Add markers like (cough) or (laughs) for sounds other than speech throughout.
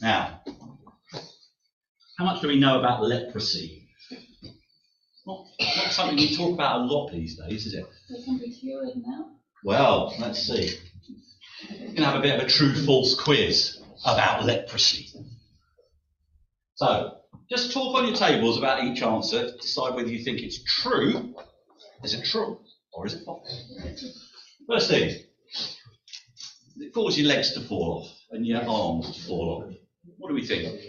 Now, how much do we know about leprosy? Not, not something we talk about a lot these days, is it? It can be cured now. Well, let's see. We're going to have a bit of a true false quiz about leprosy. So, just talk on your tables about each answer, decide whether you think it's true. Is it true or is it false? First thing, it causes your legs to fall off and your arms fall off? What do we think?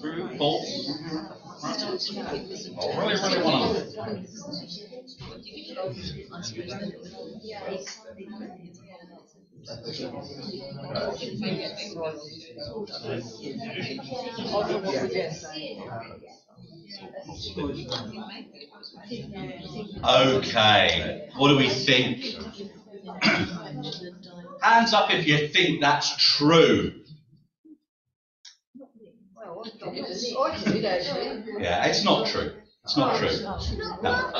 True, false? I really, really know. Okay, what do we think? (clears throat) (clears throat) (clears throat) Hands up if you think that's true. Yeah, it's not true. It's not true. No.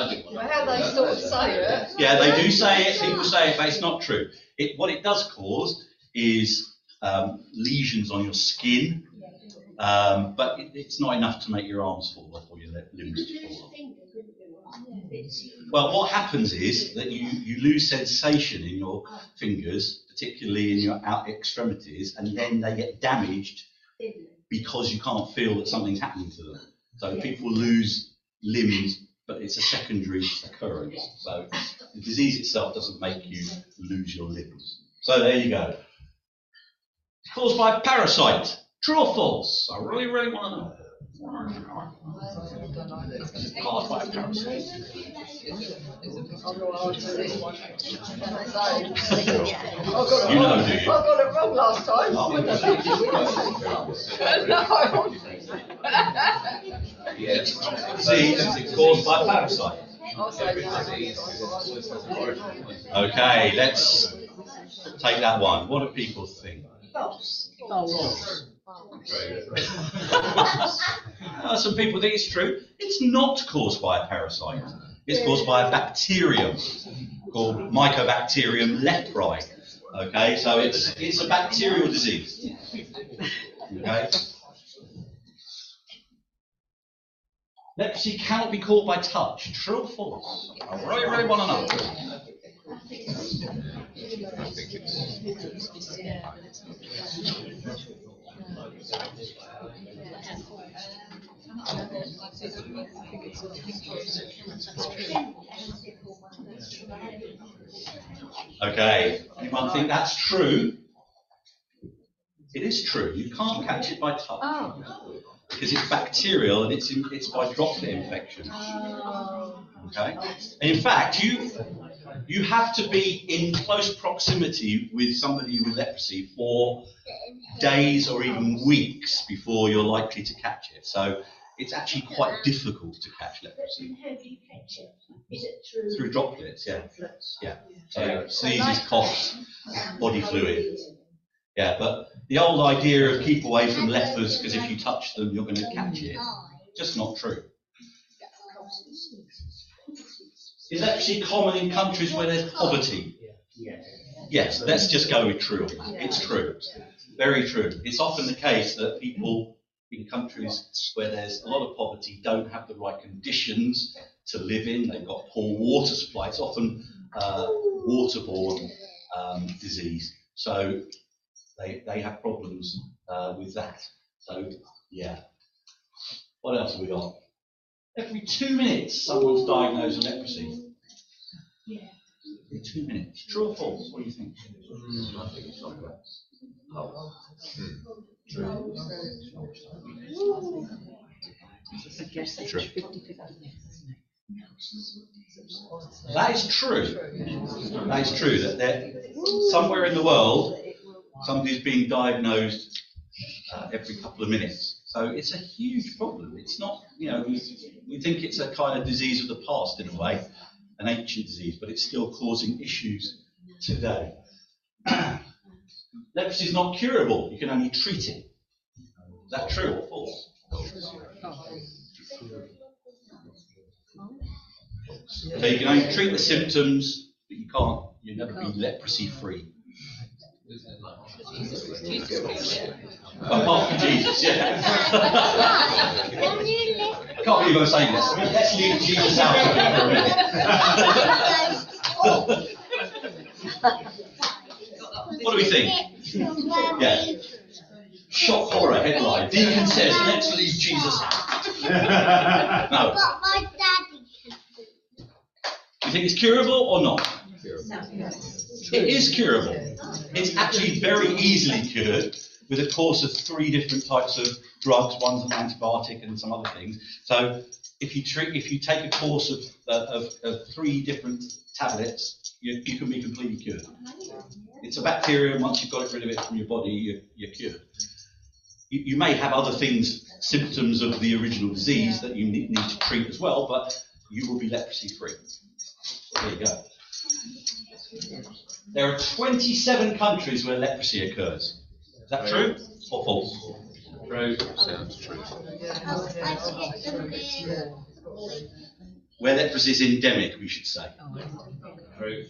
Yeah, they do say it, people say it, but it's not true. It, what it does cause is um, lesions on your skin, um, but it, it's not enough to make your arms fall off or your limbs fall off. Well, what happens is that you, you lose sensation in your fingers, particularly in your out extremities, and then they get damaged because you can't feel that something's happening to them. So people lose limbs, but it's a secondary occurrence. So the disease itself doesn't make you lose your limbs. So there you go. It's caused by a parasite. True or false? I really, really want to know. Caused by a. You know, do I you? got it wrong last time. Oh, No. See, it's caused by a parasite. I'll say no. Okay, let's take that one. What do people think? Uh, Uh, some people think it's true. It's not caused by a parasite. It's caused by a bacterium called Mycobacterium leprae. Okay, so it's it's a bacterial disease. Okay. Leprosy cannot be caught by touch. True or false? I really, really want to know. Okay, anyone think that's true? It is true. You can't catch it by touch Oh. because it's bacterial and it's in, it's by droplet infection. Oh. Okay. And in fact, you you have to be in close proximity with somebody with leprosy for days or even weeks before you're likely to catch it. So it's actually quite difficult to catch leprosy How do you catch it? Is it through? through droplets. Yeah. Yeah. So sneezes, coughs, body fluid. Yeah, but the old idea of keep away from lepers because if you touch them you're going to catch it, just not true. Is actually common in countries where there's poverty? Yes, let's just go with true on that. It's true. Very true. It's often the case that people in countries where there's a lot of poverty don't have the right conditions to live in. They've got poor water supply. It's often uh, waterborne um, disease. So they, they have problems uh, with that. So, yeah. What else have we got? Every two minutes, someone's diagnosed with leprosy. Yeah. Every two minutes. True or false? What do you think? I think it's like that. True. That is true. That is true. That there, somewhere in the world, somebody's being diagnosed uh, every couple of minutes. So it's a huge problem. It's not, you know, we, we think it's a kind of disease of the past in a way, an ancient disease, but it's still causing issues today. (clears throat) Leprosy is not curable. You can only treat it. Is that true or false? So you can only treat the symptoms, but you can't, you'll never be leprosy free. Apart from Jesus, yeah. Can't believe I'm saying this. Let's leave Jesus out of it for a minute. What do we think? Yeah. Shock horror headline. Deacon says, let's leave Jesus out. (laughs) No. But my daddy can do Do you think it's curable or not? It is curable. It's actually very easily cured with a course of three different types of drugs. One's an antibiotic and some other things. So if you treat, if you take a course of, uh, of, of three different tablets, you, you can be completely cured. It's a bacteria, and once you've got rid of it from your body, you're, you're cured. You, you may have other things, symptoms of the original disease that you need, need to treat as well, but you will be leprosy free. There you go. There are 27 countries where leprosy occurs. Is that true or false? True. Sounds true. I get the big. Where leprosy is endemic, we should say. True.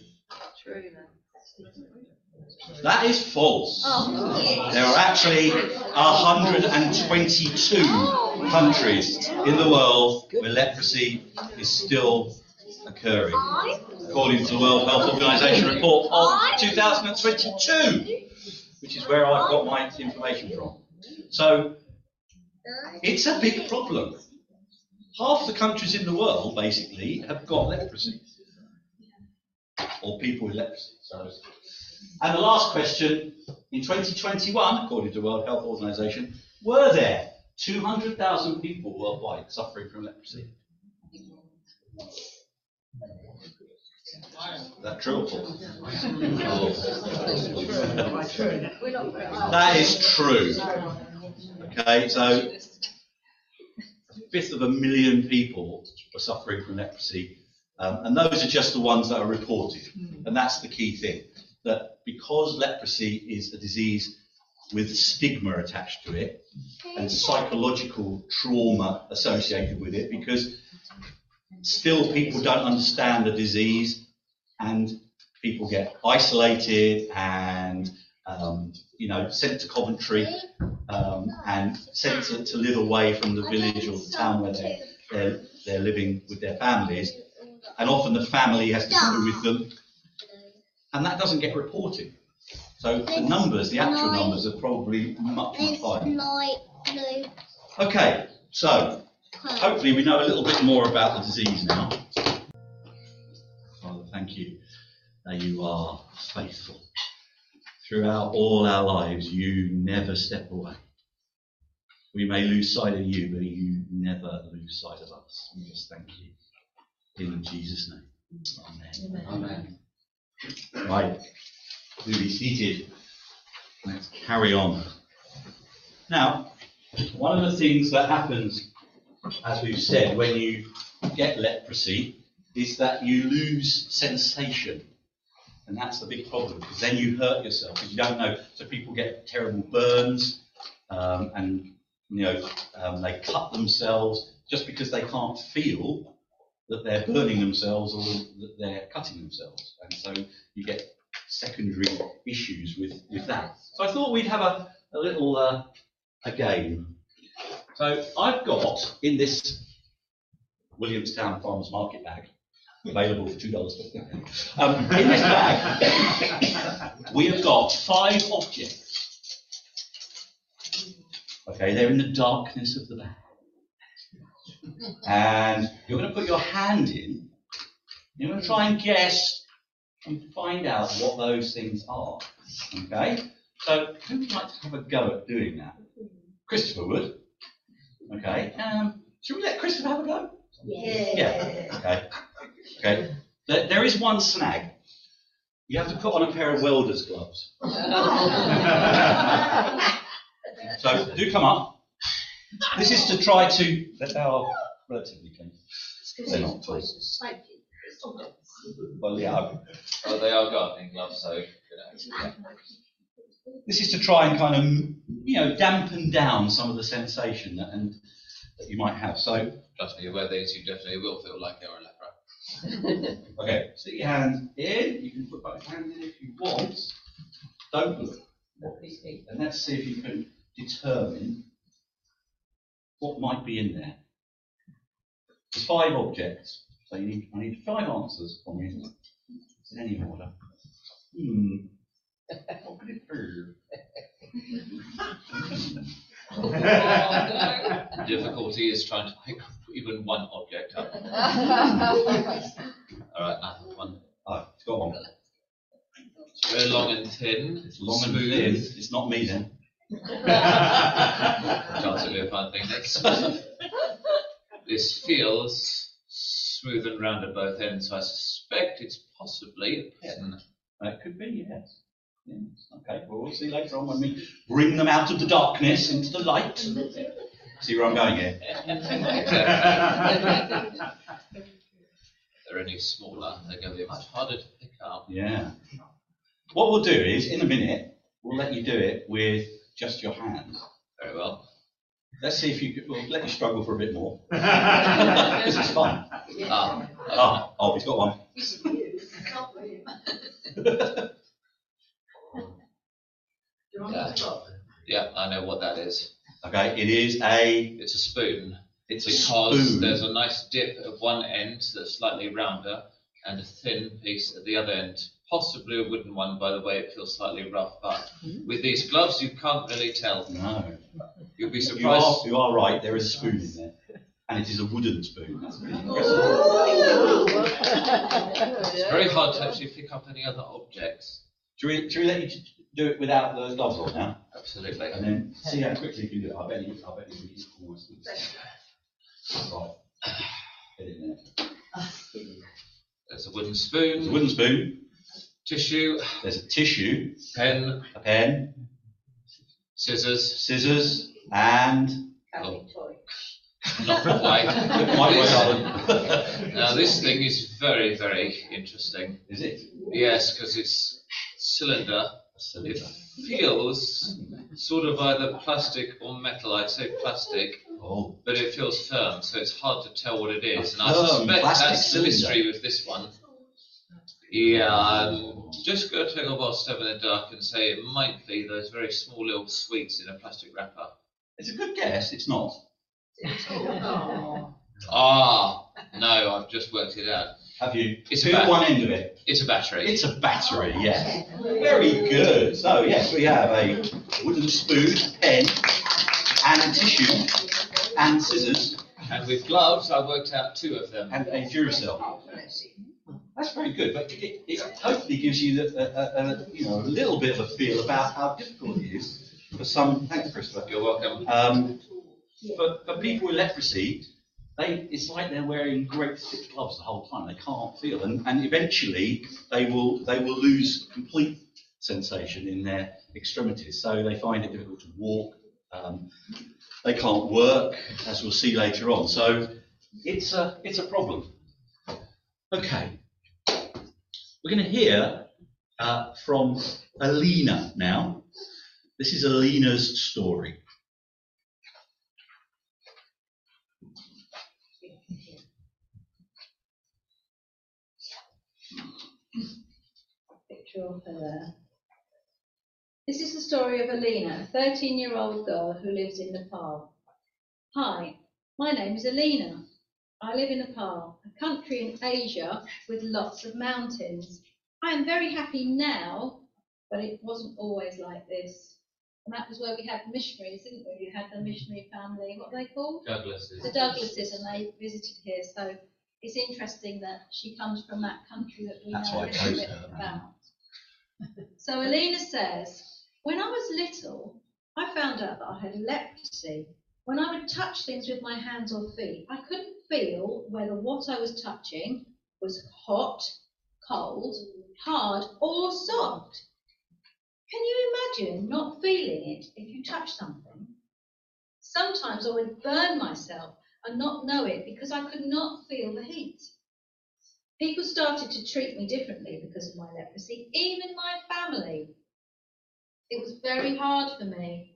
That is false. There are actually 122 countries in the world where leprosy is still occurring. According to the World Health Organization report of 2022, which is where I've got my information from. So it's a big problem. Half the countries in the world basically have got leprosy, or people with leprosy. So, and the last question: in 2021, according to the World Health Organization, were there 200,000 people worldwide suffering from leprosy? Is that true? (laughs) That is true. Okay, so a fifth of a million people are suffering from leprosy, um, and those are just the ones that are reported. And that's the key thing that because leprosy is a disease with stigma attached to it and psychological trauma associated with it, because still people don't understand the disease and people get isolated and um, you know sent to Coventry um, and sent to, to live away from the village or the town where they're, they're, they're living with their families. And often the family has to go with them. And that doesn't get reported. So the numbers the actual numbers are probably much much higher. okay so hopefully we know a little bit more about the disease now Father, thank you that you are faithful. Throughout all our lives, you never step away. We may lose sight of you, but you never lose sight of us. We just thank you. In Jesus' name. Amen. Amen. Right. Do be seated. Let's carry on. Now, one of the things that happens, as we've said, when you get leprosy is that you lose sensation. And that's the big problem because then you hurt yourself because you don't know. So people get terrible burns um, and you know um, they cut themselves just because they can't feel that they're burning themselves or that they're cutting themselves. And so you get secondary issues with, with that. So I thought we'd have a, a little uh, a game. So I've got in this Williamstown Farmers Market bag available for two dollars. Um, in this bag, (coughs) we have got five objects. Okay, they're in the darkness of the bag, and you're going to put your hand in. You're going to try and guess and find out what those things are. Okay, so who would like to have a go at doing that? Christopher would. Okay, um, should we let Christopher have a go? Yeah. Yeah. Okay. Okay. There, there is one snag. You have to put on a pair of welder's gloves. (laughs) So do come up. This is to try to. They are relatively clean. They're not full. Well, yeah. Oh, they are gardening gloves, so, you know. This is to try and kind of, you know, dampen down some of the sensation that, and that you might have. So, Trust me, where these, you definitely will feel like you're a leper. (laughs) okay, stick your hand in. You can put both hands in if you want. Don't look. And let's see if you can determine what might be in there. There's five objects, so you need, I need five answers from you in any order. Hmm. What it be? The difficulty is trying to pick even one object up. All right, I have one. Oh, it's got one. It's very long and thin. It's long and smooth. thin. It's not me then. (laughs) Chance it'll a fun thing. It's, this feels smooth and round at both ends, so I suspect it's possibly a pen. That could be, yes. Yes. Okay, well, we'll see later on when we bring them out of the darkness into the light. See where I'm going here? They're any smaller, they're going to be much harder to pick up. Yeah. What we'll do is, in a minute, we'll let you do it with just your hands. Very well. Let's see if you could, we'll let you struggle for a bit more. (laughs) This is fun. Ah, Oh, oh, he's got one. (laughs) yeah. yeah, I know what that is. Okay, it is a, It's a spoon. it's a because spoon. there's a nice dip at one end that's slightly rounder and a thin piece at the other end. Possibly a wooden one, by the way, it feels slightly rough, but mm-hmm. with these gloves you can't really tell. No. You'll be You surprised. are, you are right, there is a spoon in there. And it is a wooden spoon. That's really oh. impressive. It's very hard to actually pick up any other objects. Should we, should we let you do it without those gloves on now? Absolutely. And then see how quickly you can do it. I bet you, I bet you can almost do. Right. Get in there. There's a wooden spoon. There's a wooden spoon, tissue, there's a tissue, pen, a pen, scissors. scissors, and Oh, not quite. (laughs) Quite well now this thing is very, very interesting. Is it? Yes, because it's cylinder. It feels sort of either plastic or metal. I'd say plastic, Oh, but it feels firm, so it's hard to tell what it is. And I suspect plastic that's the mystery with this one. Yeah, I'm just going to take a while step in the dark and say it might be those very small little sweets in a plastic wrapper. it's a good guess. It's not. (laughs) Ah, no, I've just worked it out. Have you? It's a Feel one end of it. It's a battery. It's a battery. Yeah. Very good. So yes, we have a wooden spoon, pen, and a tissue, and scissors, And with gloves, I worked out two of them. and a Duracell. That's very good, but it, it hopefully gives you the, a, a, a, you know, a little bit of a feel about how difficult it is for some. Thanks, Christopher. You're welcome. Um, for, for people with leprosy, they, it's like they're wearing great thick gloves the whole time. They can't feel, and, and eventually they will they will lose complete sensation in their extremities. So they find it difficult to walk. Um, they can't work, as we'll see later on. So it's a it's a problem. Okay, we're going to hear uh, from Alina now. This is Alina's story. Of her there. This is the story of Alina, a 13 year old girl who lives in Nepal. Hi, my name is Alina. I live in Nepal, a country in Asia with lots of mountains. I am very happy now, but it wasn't always like this. And that was where we had the missionaries, didn't we? We had the missionary family, what are they called? Douglas is. the Douglases and they visited here. So it's interesting that she comes from that country that we That's know a little bit about. So Alina says, when I was little, I found out that I had leprosy. When I would touch things with my hands or feet, I couldn't feel whether what I was touching was hot, cold, hard, or soft. Can you imagine not feeling it if you touch something? Sometimes I would burn myself and not know it because I could not feel the heat. People started to treat me differently because of my leprosy, even my family. It was very hard for me.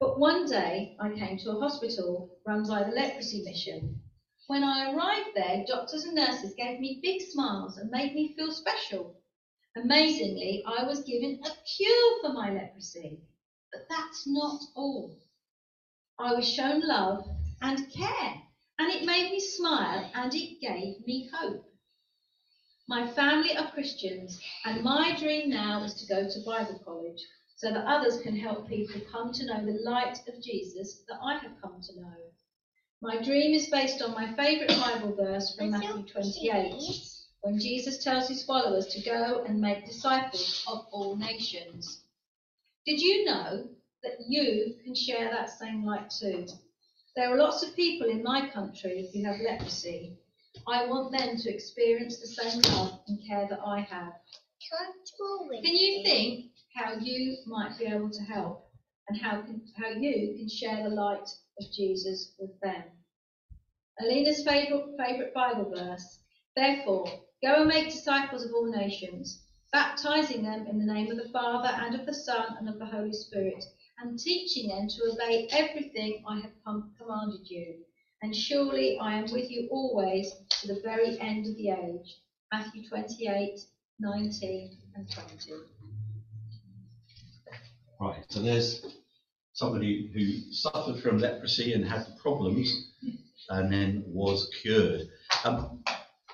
But one day I came to a hospital run by the leprosy mission. When I arrived there, doctors and nurses gave me big smiles and made me feel special. Amazingly, I was given a cure for my leprosy. But that's not all. I was shown love and care, and it made me smile and it gave me hope. My family are Christians, and my dream now is to go to Bible college so that others can help people come to know the light of Jesus that I have come to know. My dream is based on my favourite Bible verse from Matthew 28, when Jesus tells his followers to go and make disciples of all nations. Did you know that you can share that same light too? There are lots of people in my country who have leprosy. I want them to experience the same love and care that I have. Can you think how you might be able to help and how, can, how you can share the light of Jesus with them? Alina's favourite, favourite Bible verse. Therefore, go and make disciples of all nations, baptizing them in the name of the Father and of the Son and of the Holy Spirit, and teaching them to obey everything I have com- commanded you. And surely I am with you always to the very end of the age. Matthew 28, 19 and 20. Right, so there's somebody who suffered from leprosy and had problems and then was cured. Um,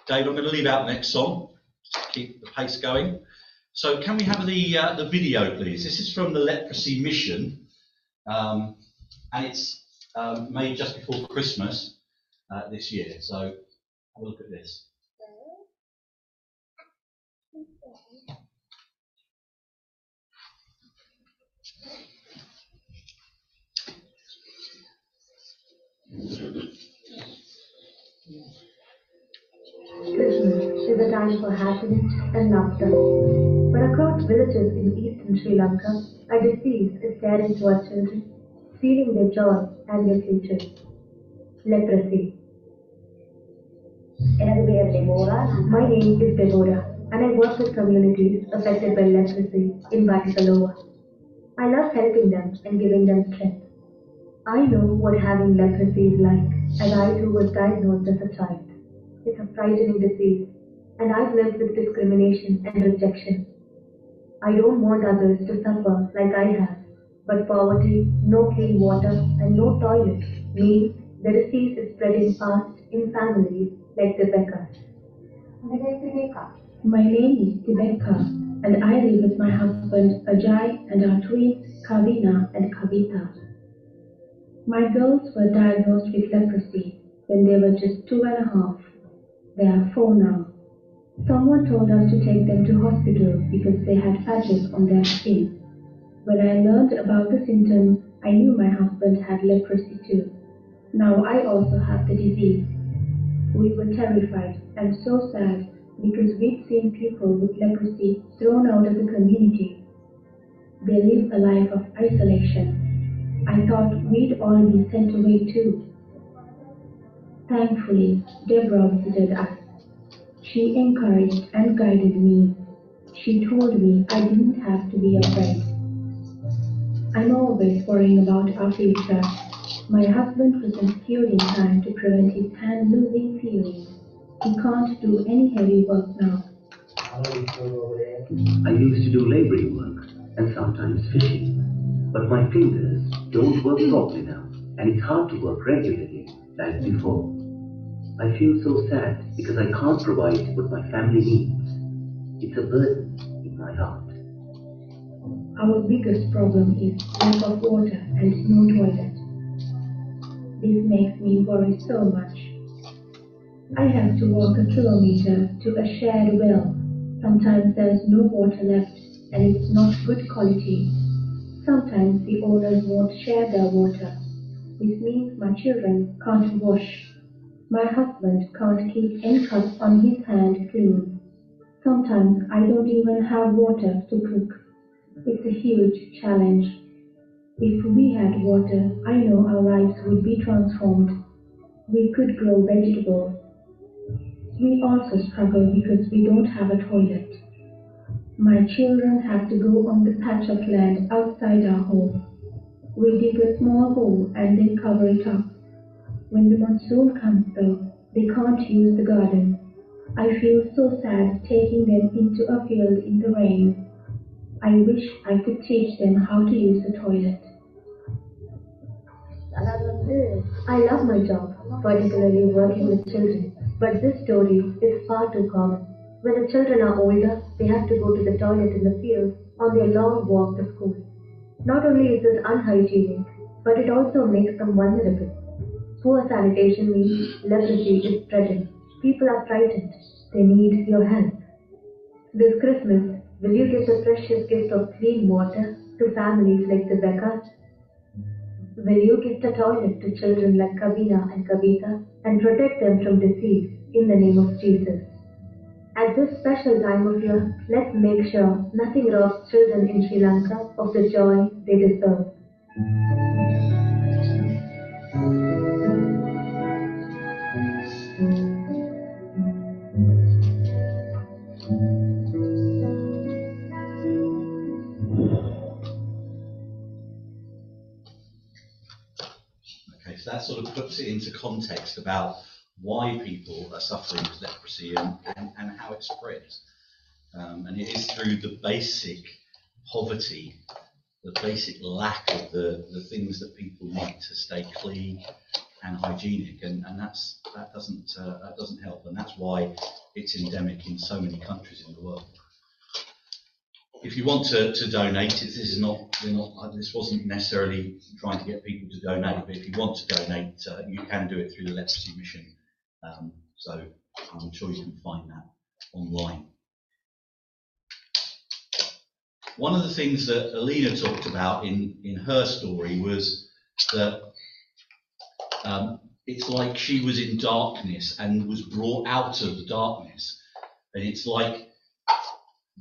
Dave, I'm going to leave out the next song to keep the pace going. So, can we have the uh, the video, please? This is from the Leprosy Mission, um, and it's um, made just before Christmas uh, this year. So, have a look at this. Christmas is a time for happiness and laughter. But across villages in eastern Sri Lanka, a disease is staring to our children, Feeling their joy and their future. Leprosy. My name is Deborah, and I work with communities affected by leprosy in Batticaloa. I love helping them and giving them strength. I know what having leprosy is like, as I too was diagnosed as a child. It's a frightening disease, and I've lived with discrimination and rejection. I don't want others to suffer like I have, but poverty, no clean water, and no toilet means the disease is spreading fast in families like Rebecca's. My name is Tibeka, and I live with my husband Ajay and our twins Kavina and Kavita. My girls were diagnosed with leprosy when they were just two and a half. They are four now. Someone told us to take them to hospital because they had patches on their skin. When I learned about the symptoms, I knew my husband had leprosy too. Now I also have the disease. We were terrified and so sad because we'd seen people with leprosy thrown out of the community. They live a life of isolation. I thought we'd all be sent away too. Thankfully, Deborah visited us. She encouraged and guided me. She told me I didn't have to be afraid. I'm always worrying about our future. My husband wasn't cured in time to prevent his hand losing feeling. He can't do any heavy work now. I used to do laboring work and sometimes fishing, but my fingers don't work properly now, and it's hard to work regularly like before. I feel so sad because I can't provide what my family needs. It's a burden in my heart. Our biggest problem is lack of water and no toilet. This makes me worry so much. I have to walk a kilometer to a shared well. Sometimes there's no water left and it's not good quality. Sometimes the owners won't share their water. This means my children can't wash. My husband can't keep any cup on his hand clean. Sometimes I don't even have water to cook. It's a huge challenge. If we had water, I know our lives would be transformed. We could grow vegetables. We also struggle because we don't have a toilet. My children have to go on the patch of land outside our home. We dig a small hole and then cover it up. When the monsoon comes though, they can't use the garden. I feel so sad taking them into a field in the rain. I wish I could teach them how to use the toilet. I love my job, particularly working with children, but this story is far too common. When the children are older, they have to go to the toilet in the field on their long walk to school. Not only is this unhygienic, but it also makes them vulnerable. Poor sanitation means leprosy is spreading. People are frightened. They need your help. This Christmas, will you give the precious gift of clean water to families like the Beckers? Will you give the toilet to children like Kavina and Kavita and protect them from disease in the name of Jesus? At this special time of year, let's make sure nothing robs children in Sri Lanka of the joy they deserve. Sort of puts it into context about why people are suffering with leprosy and, and, and how it spreads. Um, and it is through the basic poverty, the basic lack of the, the things that people need to stay clean and hygienic, and, and that's that doesn't uh, that doesn't help, and that's why it's endemic in so many countries in the world. If you want to, to donate, this is not not uh, this wasn't necessarily trying to get people to donate, but if you want to donate, uh, you can do it through the Leprosy Mission. Um, so I'm sure you can find that online. One of the things that Alina talked about in, in her story was that um, it's like she was in darkness and was brought out of the darkness. And it's like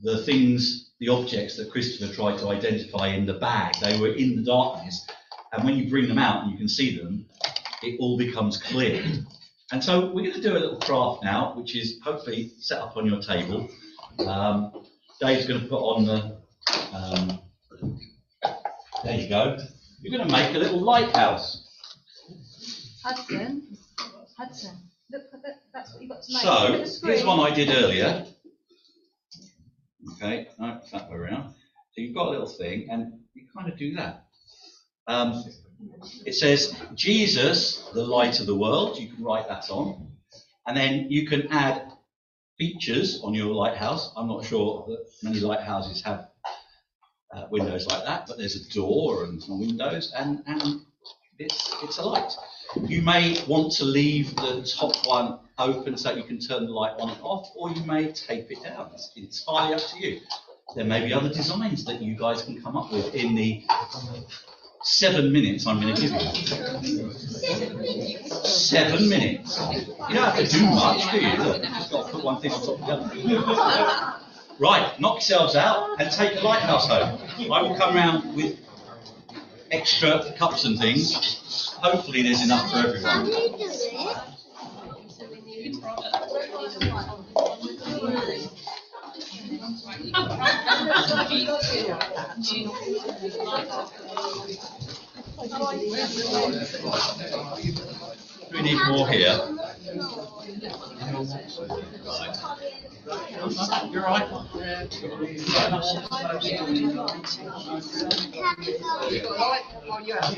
the things, the objects that Christopher tried to identify in the bag, they were in the darkness. And when you bring them out and you can see them, it all becomes clear. And so we're going to do a little craft now, which is hopefully set up on your table. Um, Dave's going to put on the, um, there you go. You're going to make a little lighthouse. Hudson, Hudson, look, that's what you've got to make. So, Look at the here's one I did earlier. Okay, no, it's that way around. So you've got a little thing, and you kind of do that. Um, it says, Jesus, the light of the world. You can write that on. And then you can add features on your lighthouse. I'm not sure that many lighthouses have uh, windows like that, but there's a door and some windows, and, and it's, it's a light. You may want to leave the top one open so you can turn the light on and off, or you may tape it down. It's entirely up to you. There may be other designs that you guys can come up with in the seven minutes I'm going to give you. Seven minutes. You don't have to do much, do you? Look, you've just got to put one thing on top of the other. Right, knock yourselves out and take the lighthouse home. I will come round with extra cups and things. Hopefully, there's enough for everyone. (laughs) We need more here. You're right. You got light? You have.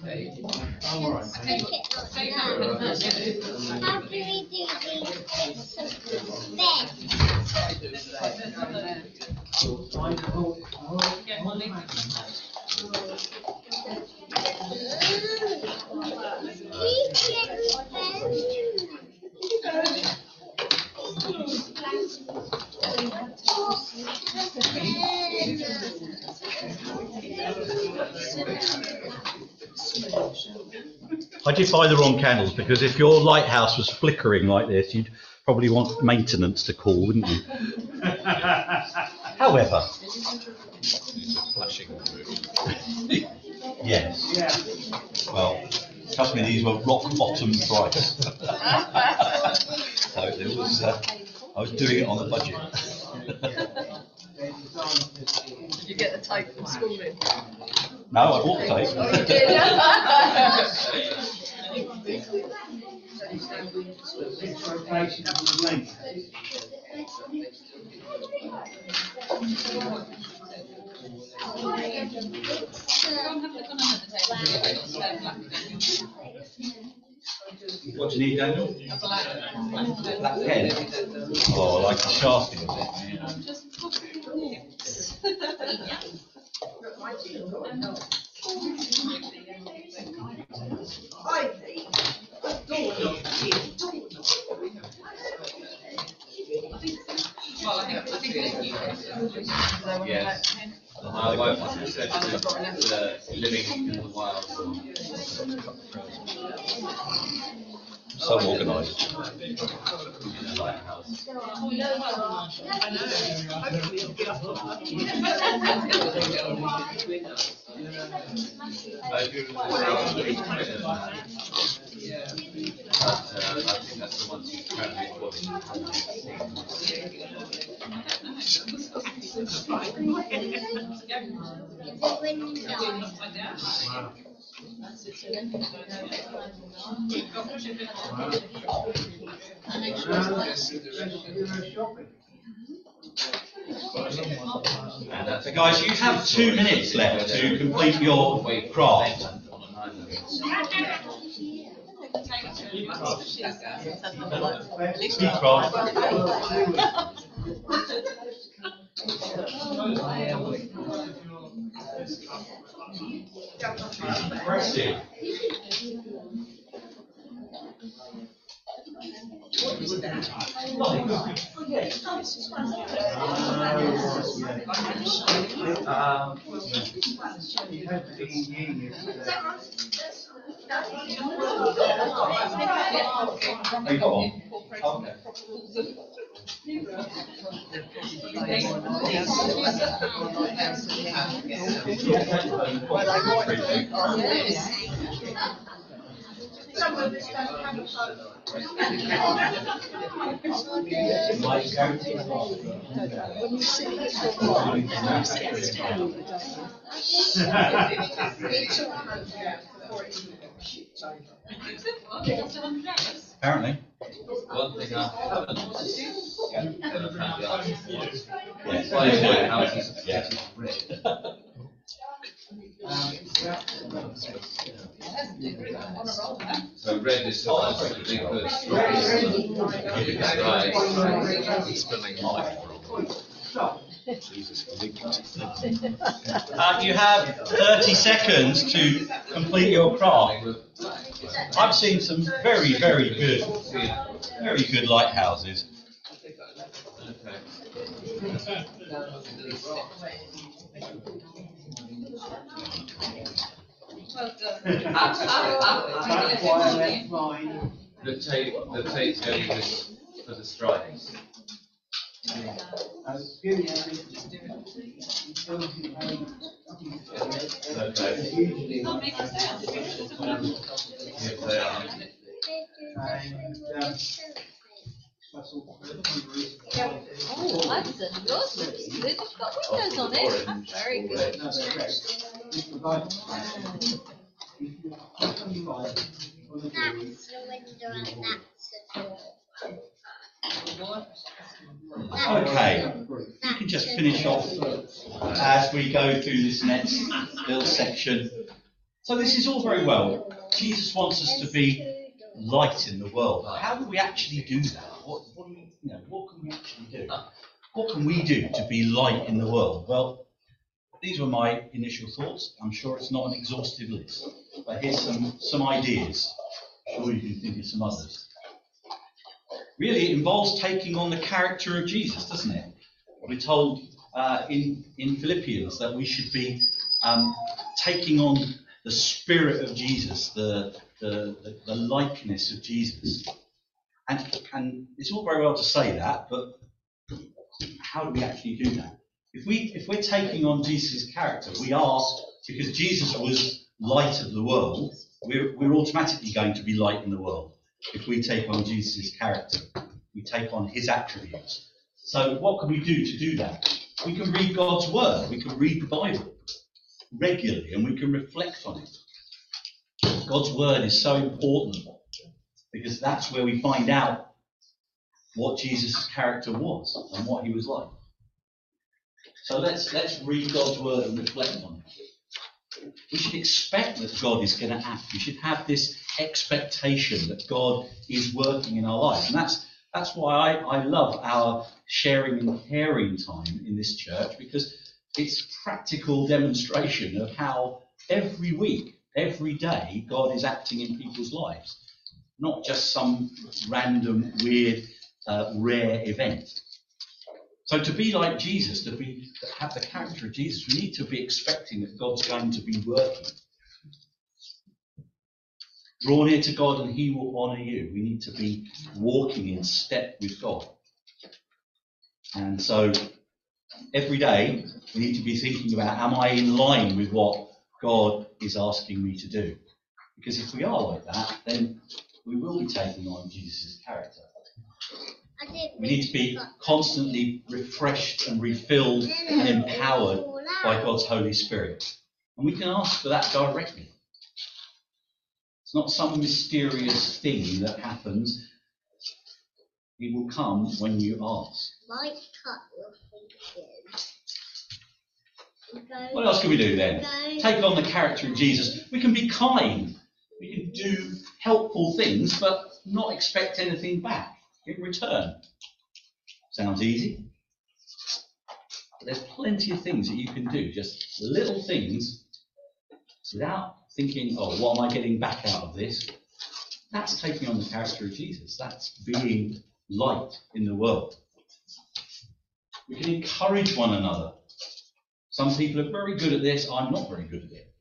Stick it. How do we do these bits of bed? These little I did buy the wrong candles because if your lighthouse was flickering like this, you'd probably want maintenance to call, wouldn't you? However, (laughs) yes. Well, trust me, these were rock bottom price. (laughs) so it was. Uh, I was doing it on a budget. Did you get the tape from school then? no, I bought the tape. (laughs) Oh, you did? What do you need, Daniel? That pen. Oh, I like the shafting of it. Guys, you have two minutes left to complete your craft. Island. Speed craft. Oh, you got one? Okay. Apparently. One thing I haven't ever found out was why lighthouses are Yeah. painted red. So red is supposed to be good. Right. Uh, you have 30 seconds to complete your craft. I've seen some very, very good, very good lighthouses. The tape, the tape's going this for the stripes. Okay. If they. Oh, got windows on it. Very good. That's the window and that's the door. Okay, we can just finish off as we go through this next little section. So this is all very well. Jesus wants us to be light in the world. How do we actually do that? What, what, you know, what can we actually do? What can we do to be light in the world? Well, these were my initial thoughts. I'm sure it's not an exhaustive list, but here's some, some ideas. I'm sure you can think of some others. Really, it involves taking on the character of Jesus, doesn't it? We're told uh, in, in Philippians that we should be um, taking on the spirit of Jesus, the, the, the, the likeness of Jesus. And, and it's all very well to say that, but how do we actually do that? If we if we're taking on Jesus' character, we are because Jesus was light of the world. We're we're automatically going to be light in the world if we take on Jesus' character. We take on His attributes. So what can we do to do that? We can read God's word. We can read the Bible regularly, and we can reflect on it. God's word is so important because that's where we find out what Jesus' character was and what he was like. So let's let's read God's word and reflect on it. We should expect that God is going to act. We should have this expectation that God is working in our life. and that's that's why I, I love our sharing and caring time in this church because it's practical demonstration of how every week, every day, God is acting in people's lives, not just some random, weird, uh, rare event. So to be like Jesus, to be to have the character of Jesus, we need to be expecting that God's going to be working. Draw near to God and he will honour you. We need to be walking in step with God. And so every day we need to be thinking about am I in line with what God is asking me to do? Because if we are like that, then we will be taking on Jesus' character. We need to be constantly refreshed and refilled and empowered by God's Holy Spirit. And we can ask for that directly. It's not some mysterious thing that happens. It will come when you ask. Might cut your fingers. What else can we do then? Take on the character of Jesus. We can be kind. We can do helpful things, but not expect anything back in return. Sounds easy. But there's plenty of things that you can do, just little things, without thinking, oh, what am I getting back out of this? That's taking on the character of Jesus. That's being light in the world. We can encourage one another. Some people are very good at this. I'm not very good at it.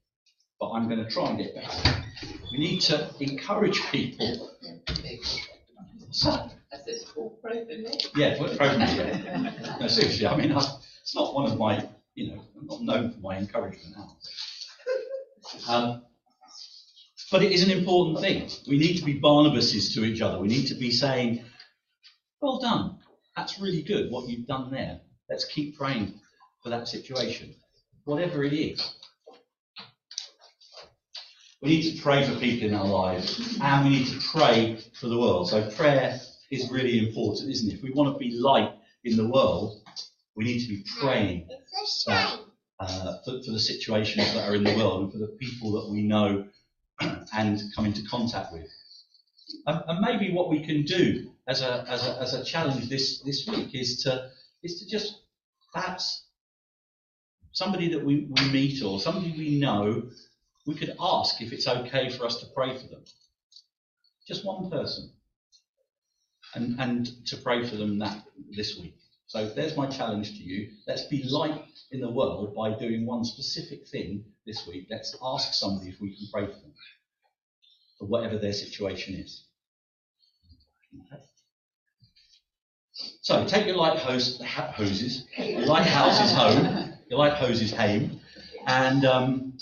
But I'm going to try and get better. We need to encourage people. So, me. yeah, me. No, seriously, I mean, I, it's not one of my, you know, I'm not known for my encouragement now. Um, but it is an important thing. We need to be Barnabases to each other. We need to be saying, well done. That's really good what you've done there. Let's keep praying for that situation, whatever it is. We need to pray for people in our lives and we need to pray for the world. So prayer is really important, isn't it? If we want to be light in the world, we need to be praying Uh, for, for the situations that are in the world and for the people that we know (clears throat) and come into contact with. And, and maybe what we can do as a, as a, as a challenge this, this week is to, is to just perhaps somebody that we, we meet or somebody we know, we could ask if it's okay for us to pray for them. Just one person. And, and to pray for them that this week. So there's my challenge to you. Let's be light in the world by doing one specific thing this week. Let's ask somebody if we can pray for them for whatever their situation is. So take your light hose, hoses, lighthouses home, your light hoses home, and um,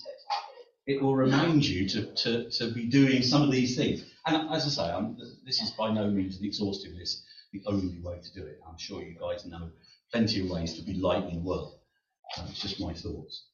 it will remind you to, to, to be doing some of these things. And as I say, I'm, this is by no means an exhaustive list, the only way to do it. I'm sure you guys know plenty of ways to be light in the world. Uh, it's just my thoughts.